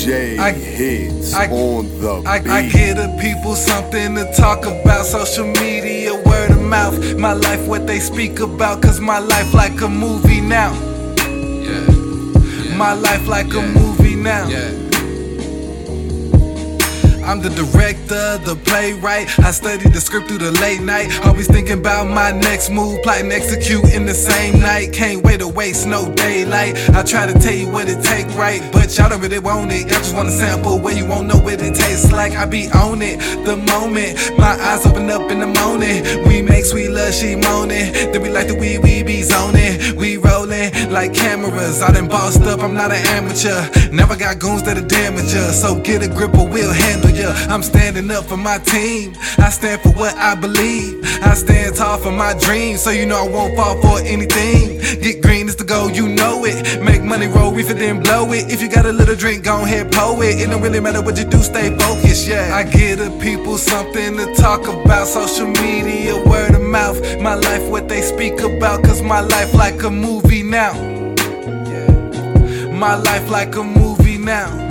DJ I- hits I- on the I, beat. I give the people something to talk about. Social media, word of mouth. My life, what they speak about. Cause my life like a movie now. Yeah. My life like a movie now. Yeah. I'm the director, the playwright. I study the script through the late night. Always thinking about my next move, plotting, execute in the same night. Can't wait to waste no daylight. I try to tell you what it take right, but y'all don't really want it. Y'all just wanna sample where you won't know what it tastes like. I be on it the moment my eyes open up in the morning. We make sweet love, she moaning. Then we like the we we be zoning. We like cameras. I done bossed up, I'm not an amateur. Never got goons that'll damage ya. So get a grip or we'll handle ya. I'm standing up for my team. I stand for what I believe. I stand tall for my dreams. So you know I won't fall for anything. Get green is the goal, you know it. Make money roll, reef it, then blow it. If you got a little drink, go ahead, pour it. It don't really matter what you do, stay focused, yeah. I give the people something to talk about. Social media, word of. My life, what they speak about. Cause my life like a movie now. My life like a movie now.